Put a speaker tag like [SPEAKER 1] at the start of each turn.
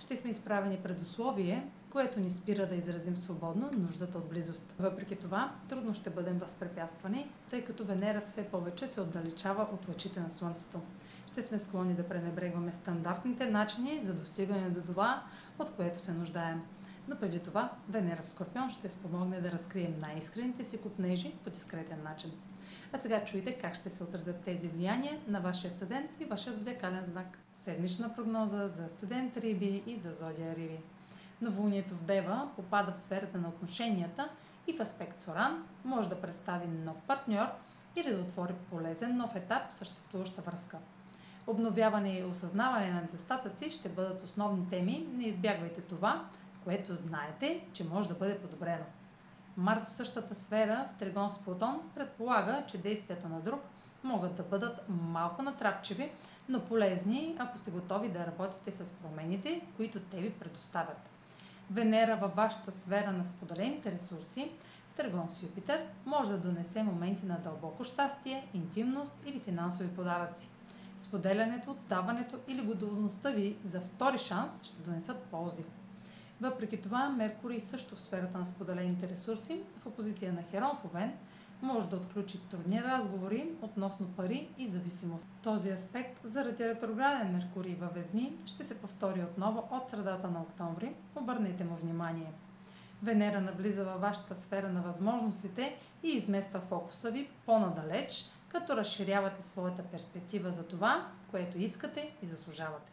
[SPEAKER 1] ще сме изправени пред условие, което ни спира да изразим свободно нуждата от близост. Въпреки това, трудно ще бъдем възпрепятствани, тъй като Венера все повече се отдалечава от лъчите на Слънцето. Ще сме склонни да пренебрегваме стандартните начини за достигане до това, от което се нуждаем. Но преди това Венера в Скорпион ще спомогне да разкрием най-искрените си купнежи по дискретен начин. А сега чуйте как ще се отразят тези влияния на вашия седент и вашия зодиакален знак. Седмична прогноза за седент Риби и за зодия Риби. Новолунието в Дева попада в сферата на отношенията и в аспект Соран може да представи нов партньор или да отвори полезен нов етап в съществуваща връзка. Обновяване и осъзнаване на недостатъци ще бъдат основни теми. Не избягвайте това, което знаете, че може да бъде подобрено. Марс в същата сфера в Тригон с Плутон предполага, че действията на друг могат да бъдат малко натрапчиви, но полезни, ако сте готови да работите с промените, които те ви предоставят. Венера във вашата сфера на споделените ресурси в Тригон с Юпитер може да донесе моменти на дълбоко щастие, интимност или финансови подаръци. Споделянето, даването или готовността ви за втори шанс ще донесат ползи. Въпреки това, Меркурий също в сферата на споделените ресурси, в опозиция на Херон в Овен, може да отключи трудни разговори относно пари и зависимост. Този аспект, заради ретрограден Меркурий във Везни, ще се повтори отново от средата на октомври. Обърнете му внимание. Венера навлиза във вашата сфера на възможностите и измества фокуса ви по-надалеч, като разширявате своята перспектива за това, което искате и заслужавате.